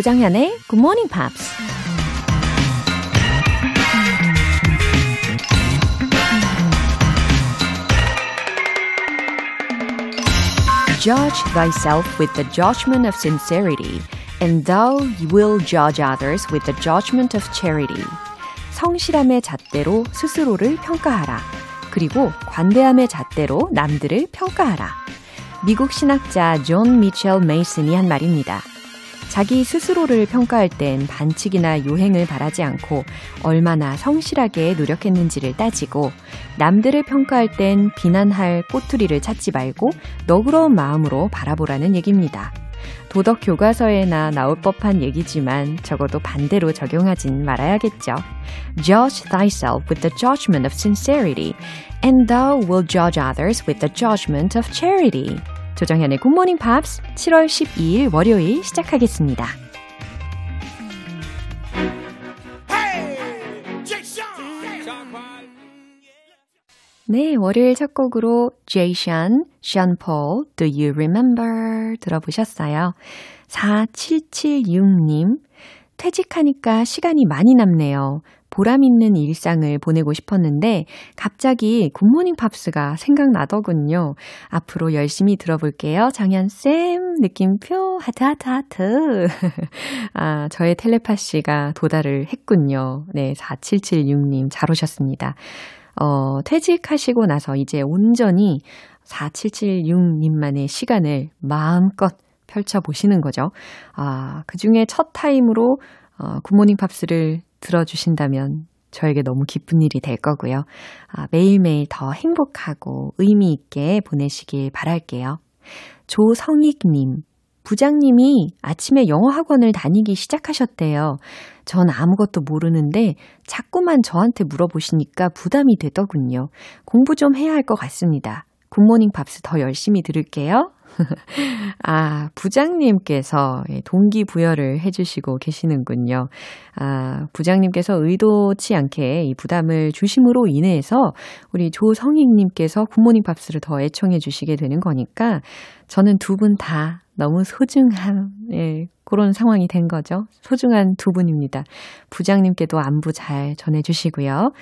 조장현의 Good Morning Pops. Judge thyself with the judgment of sincerity, and thou will judge others with the judgment of charity. 성실함의 잣대로 스스로를 평가하라. 그리고 관대함의 잣대로 남들을 평가하라. 미국 신학자 존 미첼 메이슨이 한 말입니다. 자기 스스로를 평가할 땐 반칙이나 요행을 바라지 않고 얼마나 성실하게 노력했는지를 따지고 남들을 평가할 땐 비난할 꼬투리를 찾지 말고 너그러운 마음으로 바라보라는 얘기입니다. 도덕 교과서에나 나올 법한 얘기지만 적어도 반대로 적용하진 말아야겠죠. Judge thyself with the judgment of sincerity, and thou will judge others with the judgment of charity. 조정현의 굿모닝 팝스 7월 12일 월요일 시작하겠습니다. 네, 월요일 첫 곡으로 Jay Sean, Sean Paul, Do You Remember 들어보셨어요. 4776님, 퇴직하니까 시간이 많이 남네요. 보람 있는 일상을 보내고 싶었는데 갑자기 굿모닝 팝스가 생각나더군요. 앞으로 열심히 들어볼게요. 장현쌤, 느낌표, 하트, 하트, 하트. 아, 저의 텔레파시가 도달을 했군요. 네, 4776님 잘 오셨습니다. 어, 퇴직하시고 나서 이제 온전히 4776님만의 시간을 마음껏 펼쳐보시는 거죠. 아, 그 중에 첫 타임으로 어, 굿모닝 팝스를 들어주신다면 저에게 너무 기쁜 일이 될 거고요. 아, 매일매일 더 행복하고 의미 있게 보내시길 바랄게요. 조성익님, 부장님이 아침에 영어 학원을 다니기 시작하셨대요. 전 아무것도 모르는데 자꾸만 저한테 물어보시니까 부담이 되더군요. 공부 좀 해야 할 것 같습니다. 굿모닝 팝스 더 열심히 들을게요. 아, 부장님께서 예, 동기부여를 해주시고 계시는군요. 아, 부장님께서 의도치 않게 이 부담을 주심으로 인해서 우리 조성익님께서 굿모닝 팝스를 더 애청해 주시게 되는 거니까 저는 두 분 다 너무 소중한, 예, 그런 상황이 된 거죠. 소중한 두 분입니다. 부장님께도 안부 잘 전해주시고요.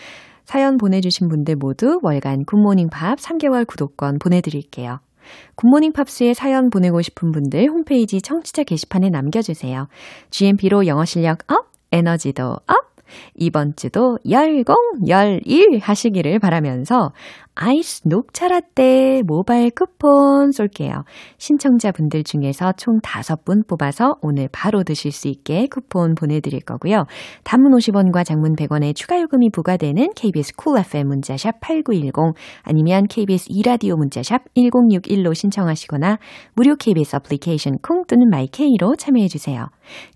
사연 보내주신 분들 모두 월간 굿모닝 팝스 3개월 구독권 보내드릴게요. 굿모닝 팝스에 사연 보내고 싶은 분들 홈페이지 청취자 게시판에 남겨주세요. GMP로 영어 실력 up, 에너지도 up! 이번 주도 열공, 열일 하시기를 바라면서 아이스 녹차 라떼 모바일 쿠폰 쏠게요. 신청자분들 중에서 총 5분 뽑아서 오늘 바로 드실 수 있게 쿠폰 보내드릴 거고요. 단문 50원과 장문 100원의 추가 요금이 부과되는 KBS cool FM 문자샵 8910 아니면 KBS 이라디오 문자샵 1061로 신청하시거나 무료 KBS 애플리케이션 콩 또는 my K로 참여해주세요.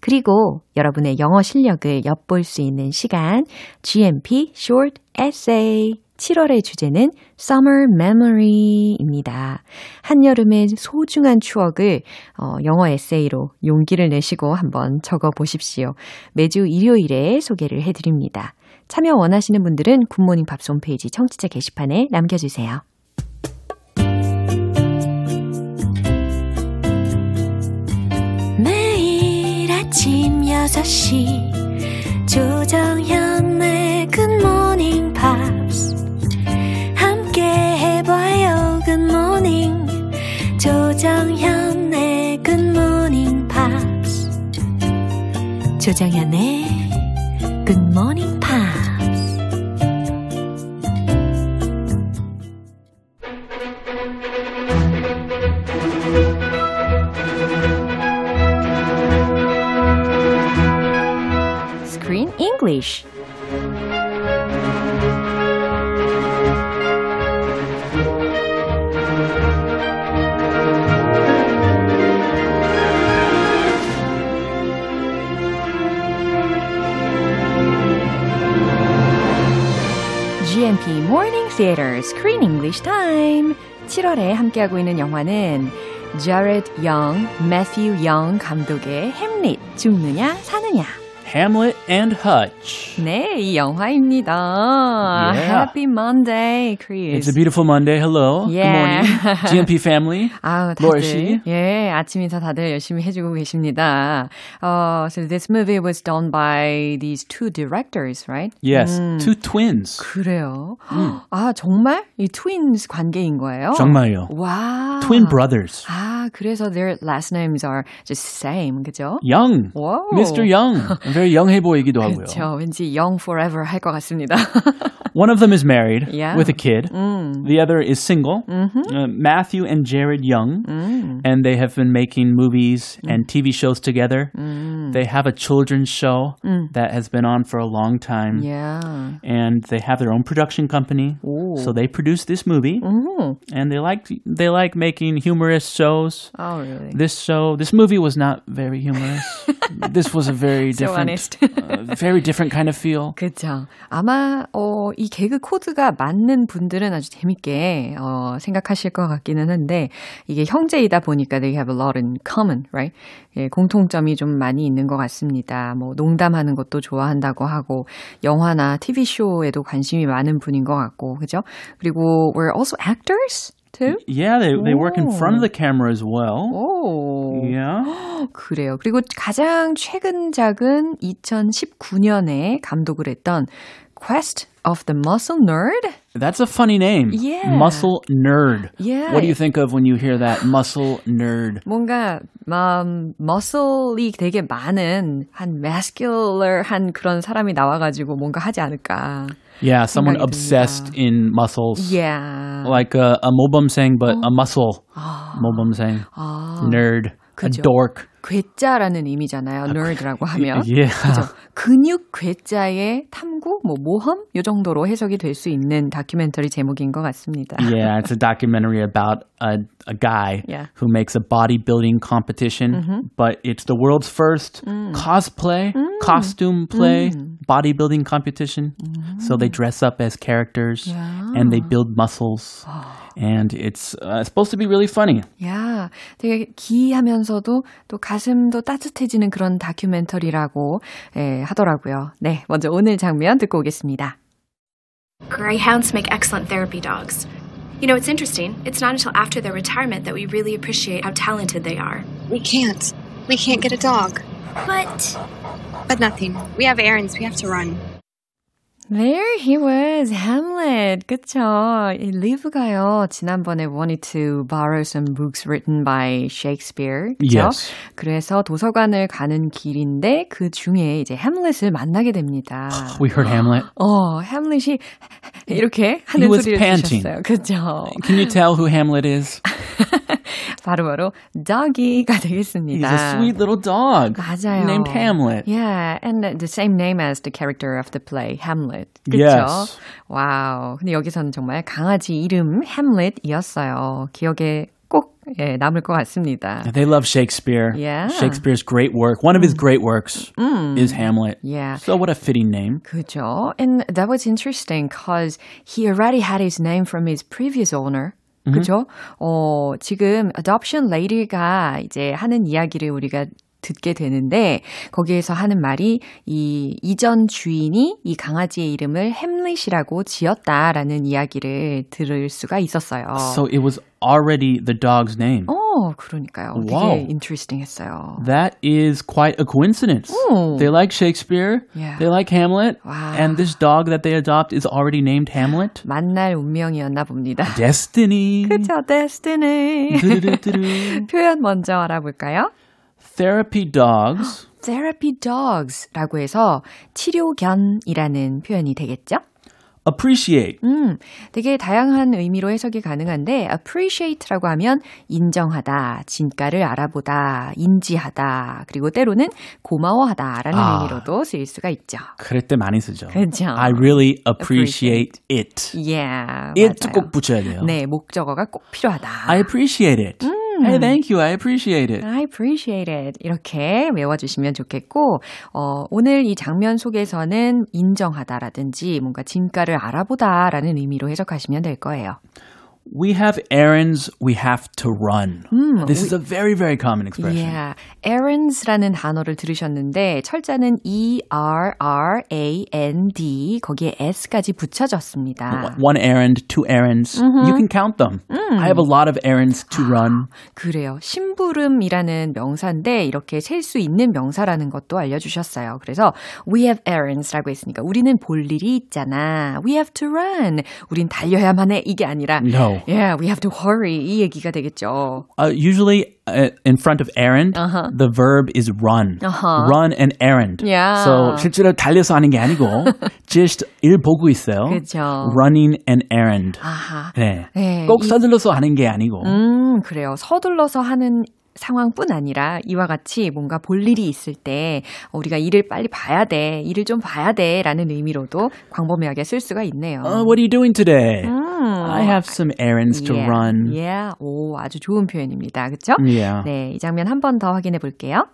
그리고 여러분의 영어 실력을 엿볼 수 있는 시간 GMP Short Essay 7월의 주제는 Summer Memory입니다. 한여름의 소중한 추억을 어, 영어 에세이로 용기를 내시고 한번 적어 보십시오. 매주 일요일에 소개를 해드립니다. 참여 원하시는 분들은 굿모닝 팝스 홈페이지 청취자 게시판에 남겨주세요. 매일 아침 6시 조정현의 굿모닝 팝스 조정현의 Good Morning Pops. 조정현의 Good Morning Pops. Screen English. Theater Screen English Time. 7월에 함께하고 있는 영화는 Jared Young, Matthew Young 감독의 햄릿 죽느냐 사느냐. Hamlet and Hutch. 네, 이 영화입니다. Yeah. Happy Monday, Chris. It's a beautiful Monday. Hello. Yeah. Good morning. GMP family. 아우, Laura 다들, 씨. 예, 아침 인사 다들 열심히 해주고 계십니다. Uh, so this movie was done by these two directors, right? Yes, two twins. 그래요. 아, 정말? 이 twins 관계인 거예요? 정말요. 와. Twin brothers. 아, 그래서 their last names are just same, 그죠? Young. 와우. Mr. Young. Very young해 보이기도 하고요. 그렇죠. 왠지 young forever 할 것 같습니다. One of them is married Yeah. with a kid. 음. The other is single. Uh, Matthew and Jared Young. 음. And they have been making movies and TV shows together. 음. They have a children's show that has been on for a long time. Yeah. And they have their own production company. 오. So they produce this movie. 음. And they like they like making humorous shows. Oh, really? This show, this movie was not very humorous. this was a very So different, honest. uh, very different kind of feel. 그렇죠. 아마 어, 이 개그 코드가 맞는 분들은 아주 재밌게 어, 생각하실 것 같기는 한데 이게 형제이다 보니까 they have a lot in common, right? 예, 공통점이 좀 많이 있는 것 같습니다. 뭐 농담하는 것도 좋아한다고 하고 영화나 TV 쇼에도 관심이 많은 분인 것 같고, 그죠? 그리고 we're also actors too. Yeah, they they work in front of Oh. the camera as well. 오. Yeah. 그래요. 그리고 가장 최근작은 2019년에 감독을 했던 Quest of the Muscle Nerd. That's a funny name. Yeah. Muscle nerd. Yeah. What do you think of when you hear that muscle nerd? 뭔가 음, 머슬이 되게 많은 한 masculine한 그런 사람이 나와가지고 뭔가 하지 않을까. Yeah, someone 생각이 obsessed 듭니다. in muscles. Yeah. Like a, a mobumsang, but a muscle. mobumsang. 아, Nerd. 그죠. A dork. 괴짜라는 의미잖아요. nerd라고 하면. Yeah. 그죠. 근육 괴짜의 탐구, 뭐 모험 요 정도로 해석이 될 수 있는 다큐멘터리 제목인 것 같습니다. Yeah, it's a documentary about a, a guy Yeah. who makes a bodybuilding competition, but it's the world's first cosplay, costume play, bodybuilding competition. So they dress up as characters and they build muscles. And it's uh, supposed to be really funny. 야, 되게 기하면서도 또 가슴도 따뜻해지는 그런 다큐멘터리라고 예, 하더라고요. 네, 먼저 오늘 장면 듣고 오겠습니다. Greyhounds make excellent therapy dogs. You know, it's interesting. It's not until after their retirement that we really appreciate how talented they are. We can't. We can't get a dog. But But nothing. We have errands. We have to run. There he was, Hamlet. 그쵸. 이 리브가요, 지난번에 wanted to borrow some books written by Shakespeare. 그쵸? Yes. 그래서 도서관을 가는 길인데 그 중에 이제 햄릿을 만나게 됩니다. We heard Hamlet. 어, 햄릿이 이렇게 He 하는 was 소리를 panting. 주셨어요. 그죠? Can you tell who Hamlet is? 바로바로 doggy가 He's 되겠습니다. a sweet little dog 맞아요. named Hamlet. Yeah, and the same name as the character of the play, Hamlet. 그쵸? Yes. 와우. 근데 여기서는 정말 강아지 이름 Hamlet이었어요. 기억에 꼭 예, 남을 것 같습니다. They love Shakespeare. Yeah. Shakespeare's great work. One of his great works is Hamlet. Yeah. So what a fitting name. 그죠? And that was interesting because he already had his name from his previous owner. 그죠? 어, 지금 adoption lady가 이제 하는 이야기를 우리가 듣게 되는데 거기에서 하는 말이 이 이전 주인이 이 강아지의 이름을 햄릿이라고 지었다라는 이야기를 들을 수가 있었어요. So it was already the dog's name. 어, 그러니까요. 되게 Wow. interesting했어요. That is quite a coincidence. Oh. They like Shakespeare. Yeah. They like Hamlet. Wow. And this dog that they adopt is already named Hamlet. 만날 운명이었나 봅니다. Destiny. 그쵸, destiny. 표현 먼저 알아볼까요? Therapy dogs therapy dogs라고 해서 치료견이라는 표현이 되겠죠? appreciate. 음, 되게 다양한 의미로 해석이 가능한데 appreciate라고 하면 인정하다, 진가를 알아보다, 인지하다, 그리고 때로는 고마워하다라는 아. 의미로도 쓰일 수가 있죠. 그럴 때 많이 쓰죠. 그죠. I really appreciate it. Yeah, it 맞아요. 꼭 붙여야 돼요. 네, 목적어가 꼭 필요하다. I appreciate it. Hey, thank you. I appreciate it. I appreciate it. 이렇게 외워주시면 좋겠고, 어, 오늘 이 장면 속에서는 인정하다라든지 뭔가 진가를 알아보다라는 의미로 해석하시면 될 거예요. We have errands we have to run. this is a very, very common expression. Yeah. errands라는 단어를 들으셨는데 철자는 E R R A N D 거기에 s까지 붙여졌습니다. One errand, two errands. You can count them. I have a lot of errands to run. 그래요. 심부름이라는 명사인데 이렇게 셀 수 있는 명사라는 것도 알려주셨어요. 그래서 we have errands라고 했으니까 우리는 볼 일이 있잖아. We have to run. 우린 달려야만 해. 이게 아니라 No. yeah, we have to hurry. 이 얘기가 되겠죠. Uh, usually, uh, in front of errand, the verb is run. Uh-huh. Run an errand. Yeah. So 실제로 달려서 하는 게 아니고 just 일 보고 있어요. 그죠. Running an errand. 아하. 네. 네, 꼭 이- 서둘러서 하는 게 아니고. 음, 그래요. 서둘러서 하는 상황뿐 아니라 이와 같이 뭔가 볼 일이 있을 때 우리가 일을 빨리 봐야 돼, 일을 좀 봐야 돼라는 의미로도 광범위하게 쓸 수가 있네요. Uh, what are you doing today? 음, I have some errands to yeah, run. Yeah. 오, 아주 좋은 표현입니다. 그렇죠? Yeah. 네, 이 장면 한 번 더 확인해 볼게요.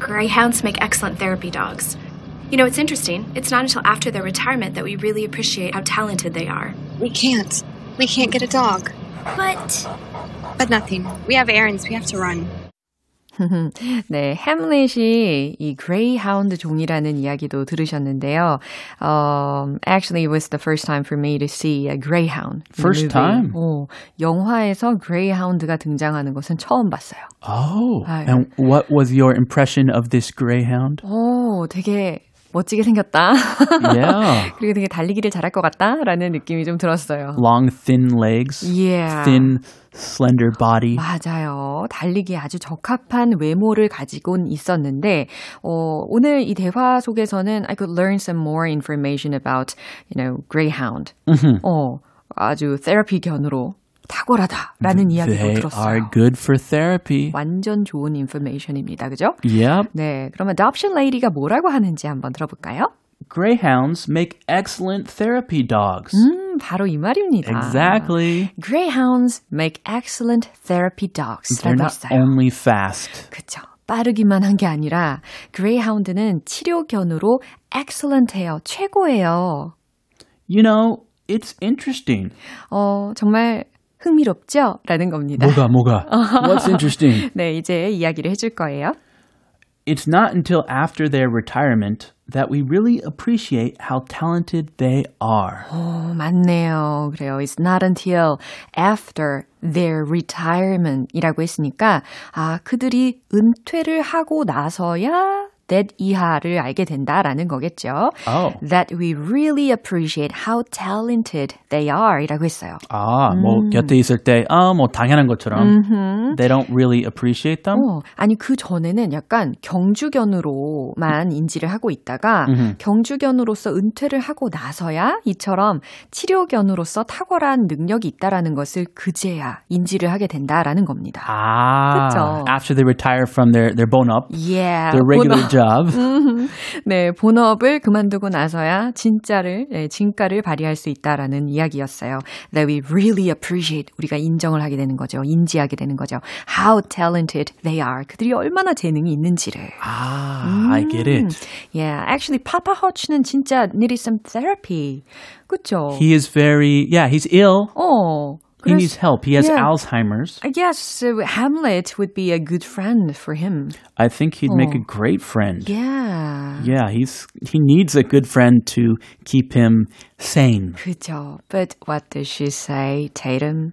Greyhounds make excellent therapy dogs. You know, it's interesting. It's not until after their retirement that we really appreciate how talented they are. We can't. We can't get a dog. But But nothing. We have errands we have to run. 네, 햄릿이 이 그레이하운드 종이라는 이야기도 들으셨는데요. Um, actually, it was the first time for me to see a greyhound. in the First movie. time? 어, 영화에서 그레이하운드가 등장하는 것은 처음 봤어요. Oh. 아유. And what was your impression of this greyhound? 오, 되게 멋지게 생겼다. Yeah. 그리고 되게 달리기를 잘할 것 같다라는 느낌이 좀 들었어요. Long, thin legs. Yeah. Thin, slender body. 맞아요. 달리기에 아주 적합한 외모를 가지곤 있었는데, 어, 오늘 이 대화 속에서는 I could learn some more information about, you know, greyhound. 어, 아주 테라피 견으로 탁월하다라는 이야기도 They are 들었어요. good for therapy. 완전 좋은 인포메이션입니다. 그죠? Yep. 네. 그럼 adoption lady가 뭐라고 하는지 한번 들어볼까요? Greyhounds make excellent therapy dogs. 음, 바로 이 말입니다. Exactly. Greyhounds make excellent therapy dogs. They're not 했어요. only fast. 그쵸. 빠르기만 한 게 아니라 그레이하운드는 치료견으로 excellent해요. 최고예요. You know, it's interesting. 어, 정말 흥미롭죠? 라는 겁니다. 뭐가, 뭐가. What's interesting? 네, 이제 이야기를 해줄 거예요. It's not until after their retirement that we really appreciate how talented they are. 어, 맞네요. 그래요. It's not until after their retirement 이라고 했으니까, 아, 그들이 은퇴를 하고 나서야 that 이하를 알게 된다라는 거겠죠. Oh. That we really appreciate how talented they are 이라고 했어요. 아, 뭐 곁에 있을 때, 아, 뭐 당연한 것처럼. They don't really appreciate them. 어, 아니 그 전에는 약간 경주견으로만 인지를 하고 있다가 경주견으로서 은퇴를 하고 나서야 이처럼 치료견으로서 탁월한 능력이 있다라는 것을 그제야 인지를 하게 된다라는 겁니다. Ah, 그쵸. after they retire from their, their bone up, Yeah. their regular job. 네, 본업을 그만두고 나서야 진짜를 네, 진가를 발휘할 수 있다라는 이야기였어요. That we really appreciate 우리가 인정을 하게 되는 거죠. 인지하게 되는 거죠. How talented they are. 그들이 얼마나 재능이 있는지를. Ah, I get it. Yeah, actually, Papa Hutch는 진짜 needed some therapy. 그쵸? He is very, yeah, he's ill. 어. He 그래서- needs help. He has Yeah. Alzheimer's. I guess so Hamlet would be a good friend for him. I think he'd make a Oh. great friend. Yeah. Yeah, he's he needs a good friend to keep him sane. 그죠. But what does she say, Tatum?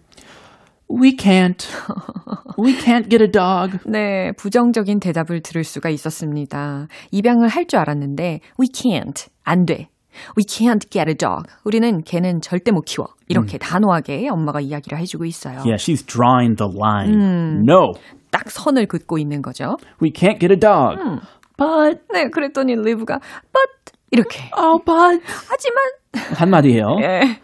We can't. we can't get a dog. 네, 부정적인 대답을 들을 수가 있었습니다. 입양을 할 줄 알았는데, we can't. 안 돼. We can't get a dog. 우리는 걔는 절대 못 키워. 이렇게 단호하게 엄마가 이야기를 해주고 있어요. Yeah, she's drawing the line. No, 딱 선을 긋고 있는 거죠. we can't get a dog. But 네, 그랬더니 리브가 but 이렇게 oh, but 하지만 한마디예요. 예.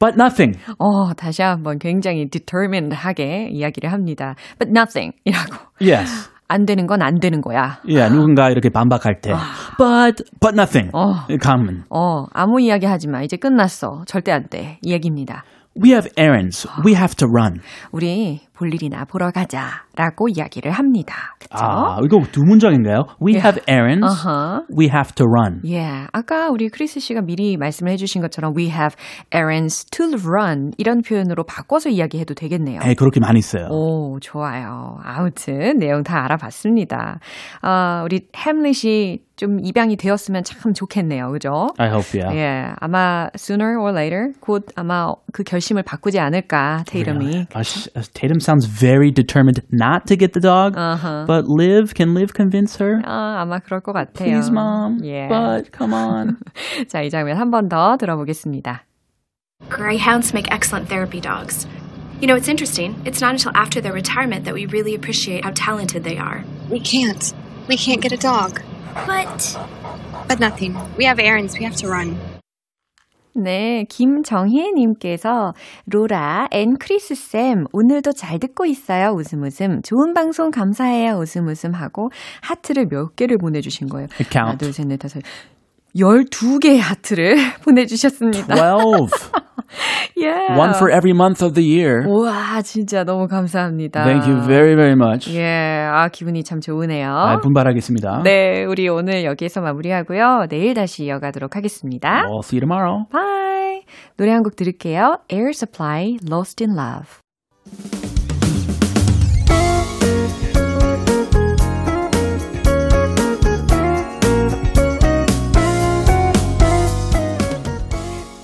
But nothing. 어, 다시 한번 굉장히 determined하게 이야기를 합니다. But nothing이라고. Yes. 안 되는 건 안 되는 거야. Yeah, 누군가 이렇게 반박할 때. But but nothing. 어. Common. 어, 아무 이야기 하지 마. 이제 끝났어. 절대 안 돼. 이 얘기입니다. We have errands. We have to run. 우리 볼 일이나 보러 가자라고 이야기를 합니다. 그쵸? 아, 이거 두 문장인가요? We have errands. Uh-huh. We have to run. 예, 아까 우리 크리스 씨가 미리 말씀을 해주신 것처럼 we have errands to run 이런 표현으로 바꿔서 이야기해도 되겠네요. 네, 그렇게 많이 써요. 오, 좋아요. 아무튼 내용 다 알아봤습니다. 아, 우리 햄릿이 좀 입양이 되었으면 참 좋겠네요. 그죠? I hope, yeah. 예, 아마 sooner or later 곧 아마 그 결심을 바꾸지 않을까 테이름이. Sh- uh, Tatum sounds very determined not to get the dog, Uh-huh. but Liv, can Liv convince her? 아, 아마 그럴 것 같아요. Please, mom. 예. But come on. 자, 이 장면 한 번 더 들어보겠습니다. Greyhounds make excellent therapy dogs. You know, it's interesting. It's not until after their retirement that we really appreciate how talented they are. We can't. We can't get a dog. But But nothing. We have errands. We have to run. 네, 김정희님께서 로라 and 크리스 쌤 오늘도 잘 듣고 있어요. 웃음 웃음 좋은 방송 감사해요. 웃음 웃음 하고 하트를 몇 개를 보내주신 거예요. 하나, 둘, 셋, 넷, 다섯. 12개의 하트를 보내주셨습니다. 12. yeah. One for every month of the year. 우와, 진짜 너무 감사합니다. Thank you very, very much. 예, 아, 기분이 참 좋으네요. 아, 분발하겠습니다. 네, 우리 오늘 여기에서 마무리하고요. 내일 다시 이어가도록 하겠습니다. We'll see you tomorrow. Bye. 노래 한 곡 들을게요. Air Supply, Lost in Love.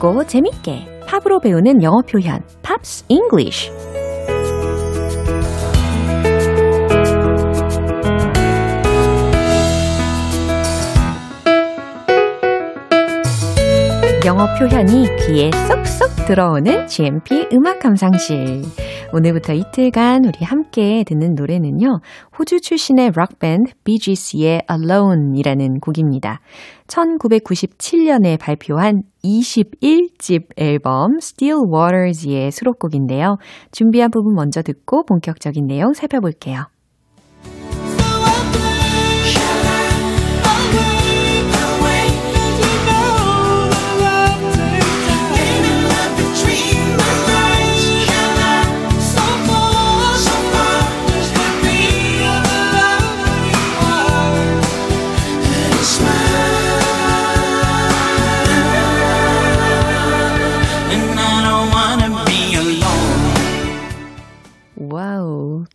쉽고 재밌게 팝으로 배우는 영어 표현 Pops English 영어 표현이 귀에 쏙쏙 들어오는 GMP 음악 감상실. 오늘부터 이틀간 우리 함께 듣는 노래는요. 호주 출신의 록밴드 BGC의 Alone이라는 곡입니다. 1997년에 발표한 21집 앨범 Still Waters의 수록곡인데요. 준비한 부분 먼저 듣고 본격적인 내용 살펴볼게요.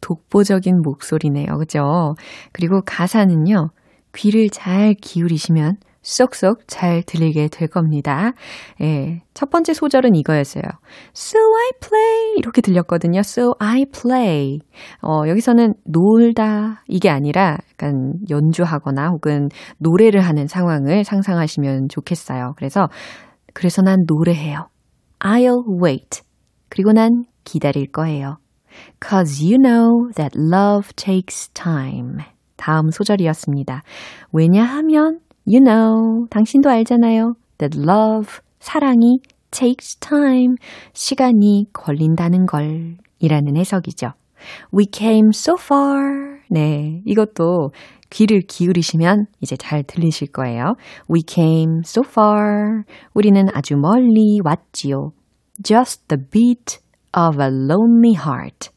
독보적인 목소리네요. 그죠? 그리고 가사는요, 귀를 잘 기울이시면 쏙쏙 잘 들리게 될 겁니다. 예. 첫 번째 소절은 이거였어요. So I play. 이렇게 들렸거든요. So I play. 어, 여기서는 놀다. 이게 아니라 약간 연주하거나 혹은 노래를 하는 상황을 상상하시면 좋겠어요. 그래서, 그래서 난 노래해요. I'll wait. 그리고 난 기다릴 거예요. Cause you know that love takes time. 다음 소절이었습니다. 왜냐하면 you know 당신도 알잖아요. that love 사랑이 takes time 시간이 걸린다는 걸 이라는 해석이죠. We came so far. 네, 이것도 귀를 기울이시면 이제 잘 들리실 거예요. We came so far. 우리는 아주 멀리 왔지요. Just the beat of a lonely heart.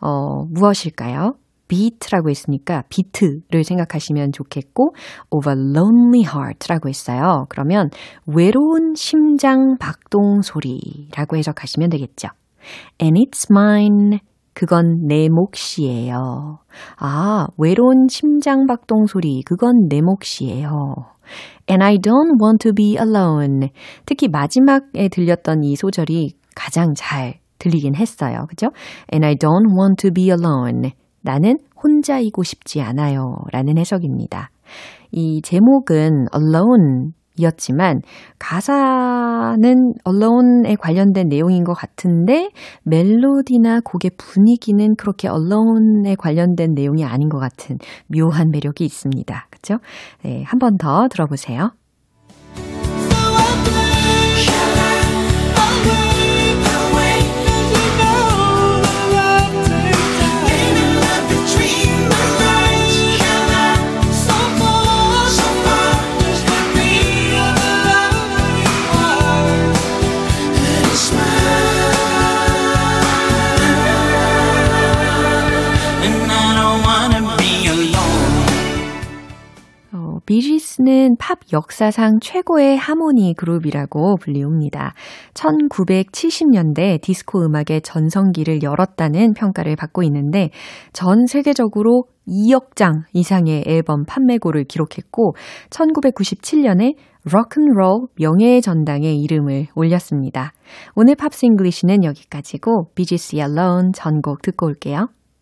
어, 무엇일까요? beat라고 했으니까 비트를 생각하시면 좋겠고 of a lonely heart라고 했어요. 그러면 외로운 심장 박동 소리라고 해석하시면 되겠죠. And it's mine. 그건 내 몫이에요. 아, 외로운 심장 박동 소리. 그건 내 몫이에요. And I don't want to be alone. 특히 마지막에 들렸던 이 소절이 가장 잘 들리긴 했어요. 그죠? And I don't want to be alone. 나는 혼자이고 싶지 않아요. 라는 해석입니다. 이 제목은 alone 이었지만 가사는 Alone에 관련된 내용인 것 같은데 멜로디나 곡의 분위기는 그렇게 Alone에 관련된 내용이 아닌 것 같은 묘한 매력이 있습니다. 그렇죠? 네, 한 번 더 들어보세요. 비지스는 팝 역사상 최고의 하모니 그룹이라고 불리웁니다. 1970년대 디스코 음악의 전성기를 열었다는 평가를 받고 있는데 전 세계적으로 2억 장 이상의 앨범 판매고를 기록했고 1997년에 록큰롤 명예의 전당에 이름을 올렸습니다. 오늘 Pops English는 여기까지고 비지스의 Alone 전곡 듣고 올게요.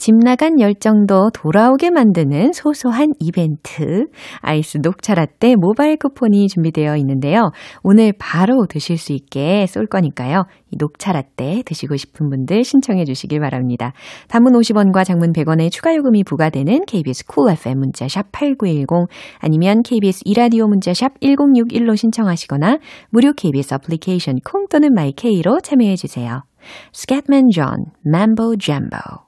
집 나간 열정도 돌아오게 만드는 소소한 이벤트 아이스 녹차 라떼 모바일 쿠폰이 준비되어 있는데요. 오늘 바로 드실 수 있게 쏠 거니까요. 이 녹차 라떼 드시고 싶은 분들 신청해 주시길 바랍니다. 단문 50원과 장문 100원의 추가 요금이 부과되는 KBS Cool FM 문자샵 8910 아니면 KBS 이라디오 문자샵 1061로 신청하시거나 무료 KBS 애플리케이션 콩 또는 마이케이로 참여해 주세요. Scatman John, Mambo Jambo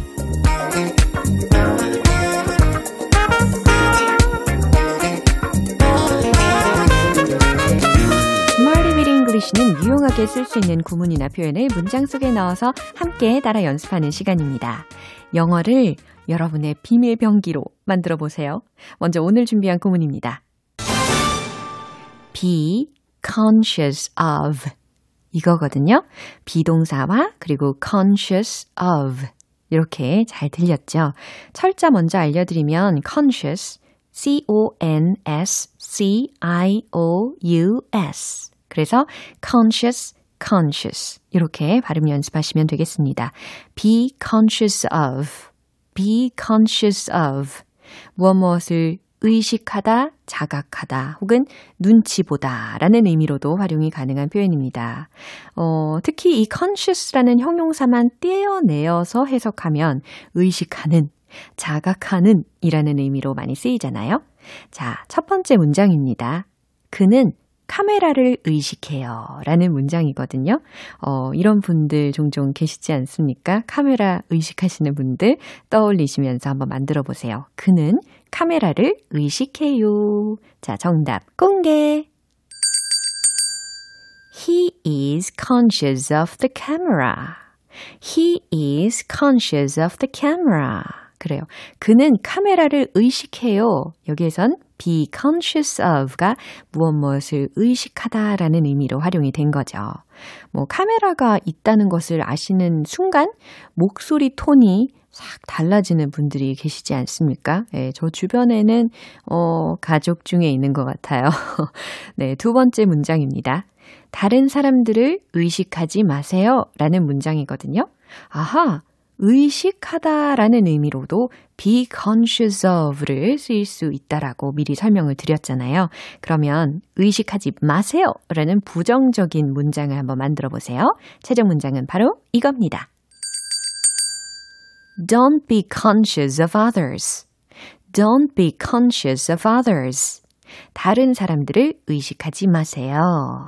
English는 유용하게 쓸 수 있는 구문이나 표현을 문장 속에 넣어서 함께 따라 연습하는 시간입니다. 영어를 여러분의 비밀 병기로 만들어 보세요. 먼저 오늘 준비한 구문입니다. be conscious of 이거거든요. 비동사와 그리고 conscious of 이렇게 잘 들렸죠? 철자 먼저 알려드리면 conscious, C-O-N-S-C-I-O-U-S 그래서 conscious, conscious 이렇게 발음 연습하시면 되겠습니다. be conscious of, be conscious of 무엇 무엇을 의식하다, 자각하다, 혹은 눈치 보다 라는 의미로도 활용이 가능한 표현입니다. 어, 특히 이 conscious라는 형용사만 떼어내어서 해석하면 의식하는, 자각하는 이라는 의미로 많이 쓰이잖아요. 자, 첫 번째 문장입니다. 그는 카메라를 의식해요. 라는 문장이거든요. 어, 이런 분들 종종 계시지 않습니까? 카메라 의식하시는 분들 떠올리시면서 한번 만들어 보세요. 그는 카메라를 의식해요. 자, 정답 공개. He is conscious of the camera. He is conscious of the camera. 그래요. 그는 카메라를 의식해요. 여기에선 be conscious of가 무엇 무엇을 의식하다라는 의미로 활용이 된 거죠. 뭐 카메라가 있다는 것을 아시는 순간 목소리 톤이 싹 달라지는 분들이 계시지 않습니까? 네, 저 주변에는 어, 가족 중에 있는 것 같아요. 네, 두 번째 문장입니다. 다른 사람들을 의식하지 마세요. 라는 문장이거든요. 아하, 의식하다라는 의미로도 be conscious of를 쓰일 수 있다라고 미리 설명을 드렸잖아요. 그러면 의식하지 마세요 라는 부정적인 문장을 한번 만들어 보세요. 최종 문장은 바로 이겁니다. Don't be conscious of others. Don't be conscious of others. 다른 사람들을 의식하지 마세요.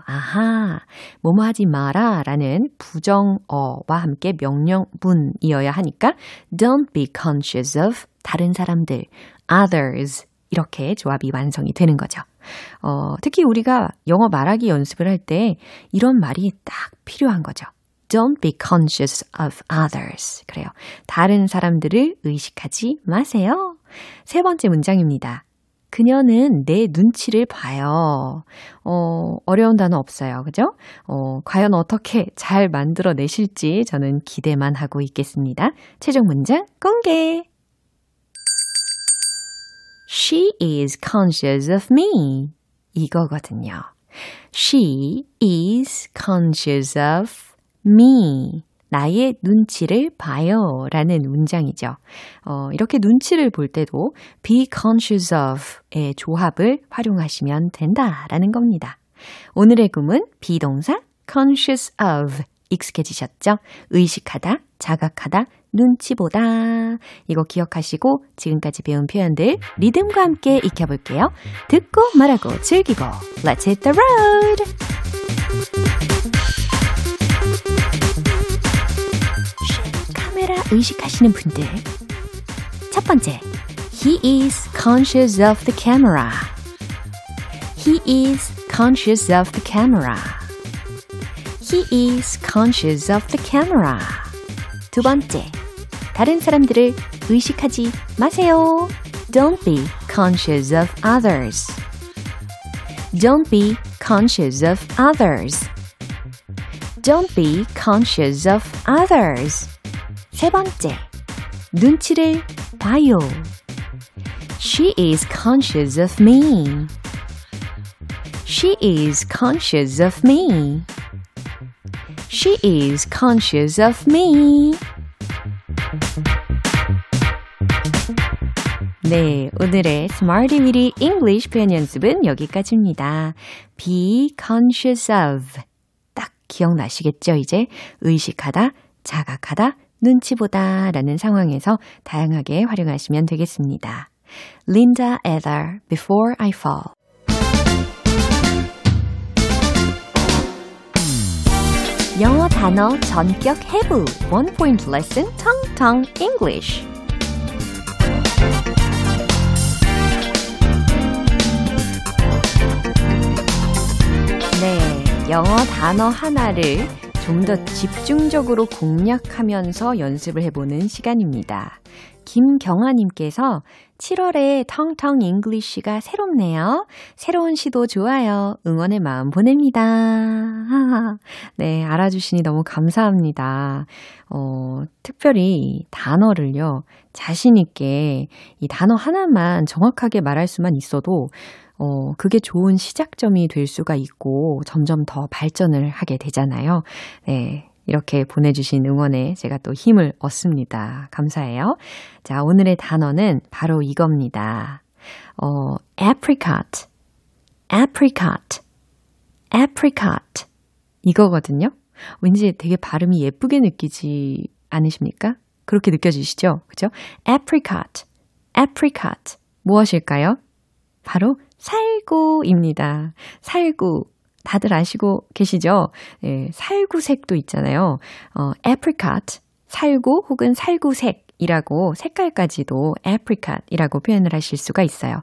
아하, 뭐뭐 하지 마라 라는 부정어와 함께 명령문이어야 하니까 don't be conscious of 다른 사람들, others 이렇게 조합이 완성이 되는 거죠. 어, 특히 우리가 영어 말하기 연습을 할 때 이런 말이 딱 필요한 거죠. Don't be conscious of others. 그래요. 다른 사람들을 의식하지 마세요. 세 번째 문장입니다. 그녀는 내 눈치를 봐요. 어, 어려운 단어 없어요. 그죠? 어, 과연 어떻게 잘 만들어내실지 저는 기대만 하고 있겠습니다. 최종 문장 공개! She is conscious of me. 이거거든요. She is conscious of me. 나의 눈치를 봐요. 라는 문장이죠. 어, 이렇게 눈치를 볼 때도 be conscious of의 조합을 활용하시면 된다라는 겁니다. 오늘의 꿈은 비동사 conscious of 익숙해지셨죠? 의식하다, 자각하다, 눈치 보다. 이거 기억하시고 지금까지 배운 표현들 리듬과 함께 익혀볼게요. 듣고 말하고 즐기고 Let's hit the road! 의식하시는 분들 첫 번째 He is conscious of the camera. He is conscious of the camera. He is conscious of the camera. 두 번째, 다른 사람들을 의식하지 마세요. Don't be conscious of others. Don't be conscious of others. Don't be conscious of others. 세 번째, 눈치를 봐요. She is conscious of me. She is conscious of me. She is conscious of me. 네, 오늘의 Smarty Weedy English 표현 연습은 여기까지입니다. Be conscious of. 딱 기억나시겠죠, 이제? 의식하다, 자각하다, 눈치 보다 라는 상황에서 다양하게 활용하시면 되겠습니다. Linda Ether, Before I Fall. 영어 단어 전격 해부 원 포인트 레슨 텅텅 English. 네, 영어 단어 하나를 좀 더 집중적으로 공략하면서 연습을 해보는 시간입니다. 김경아님께서 7월에 텅텅 잉글리쉬가 새롭네요. 새로운 시도 좋아요. 응원의 마음 보냅니다. 네, 알아주시니 너무 감사합니다. 어, 특별히 단어를요, 자신있게 이 단어 하나만 정확하게 말할 수만 있어도 어, 그게 좋은 시작점이 될 수가 있고 점점 더 발전을 하게 되잖아요. 네. 이렇게 보내주신 응원에 제가 또 힘을 얻습니다. 감사해요. 자, 오늘의 단어는 바로 이겁니다. 어, apricot, apricot, apricot. 이거거든요. 왠지 되게 발음이 예쁘게 느끼지 않으십니까? 그렇게 느껴지시죠? 그죠? apricot, apricot. 무엇일까요? 바로 살구입니다. 살구. 다들 아시고 계시죠? 예, 살구색도 있잖아요. 어, apricot, 살구 혹은 살구색 이라고 색깔까지도 apricot이라고 표현을 하실 수가 있어요.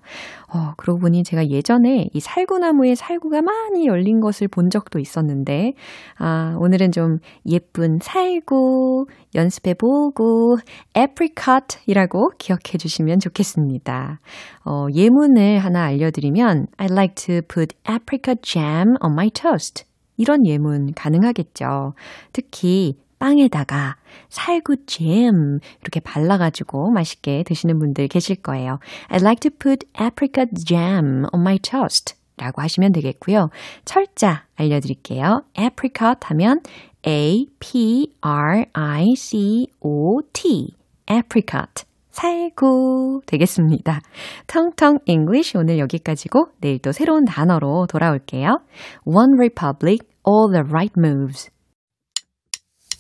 어, 그러고 보니 제가 예전에 이 살구나무에 살구가 많이 열린 것을 본 적도 있었는데, 아, 오늘은 좀 예쁜 살구 연습해보고 apricot이라고 기억해 주시면 좋겠습니다. 어, 예문을 하나 알려드리면, I like to put apricot jam on my toast. 이런 예문 가능하겠죠. 특히 빵에다가 살구잼 이렇게 발라가지고 맛있게 드시는 분들 계실 거예요. I'd like to put apricot jam on my toast. 라고 하시면 되겠고요. 철자 알려드릴게요. apricot 하면 A-P-R-I-C-O-T. apricot. 살구 되겠습니다. 텅텅 English 오늘 여기까지고 내일 또 새로운 단어로 돌아올게요. One Republic, All the Right Moves.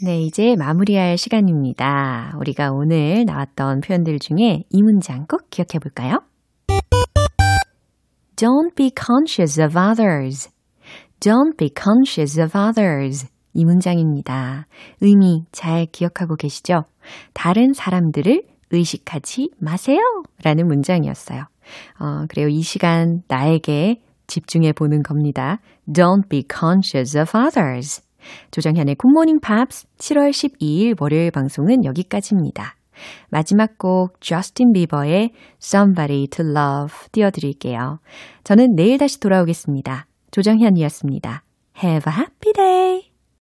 네, 이제 마무리할 시간입니다. 우리가 오늘 나왔던 표현들 중에 이 문장 꼭 기억해 볼까요? Don't be conscious of others. Don't be conscious of others. 이 문장입니다. 의미 잘 기억하고 계시죠? 다른 사람들을 의식하지 마세요. 라는 문장이었어요. 어, 그래요. 이 시간 나에게 집중해 보는 겁니다. Don't be conscious of others. 조정현의 Good Morning Pops 7월 12일 월요일 방송은 여기까지입니다. 마지막 곡 저스틴 비버의 Somebody to Love 띄워드릴게요. 저는 내일 다시 돌아오겠습니다. 조정현이었습니다. Have a happy day!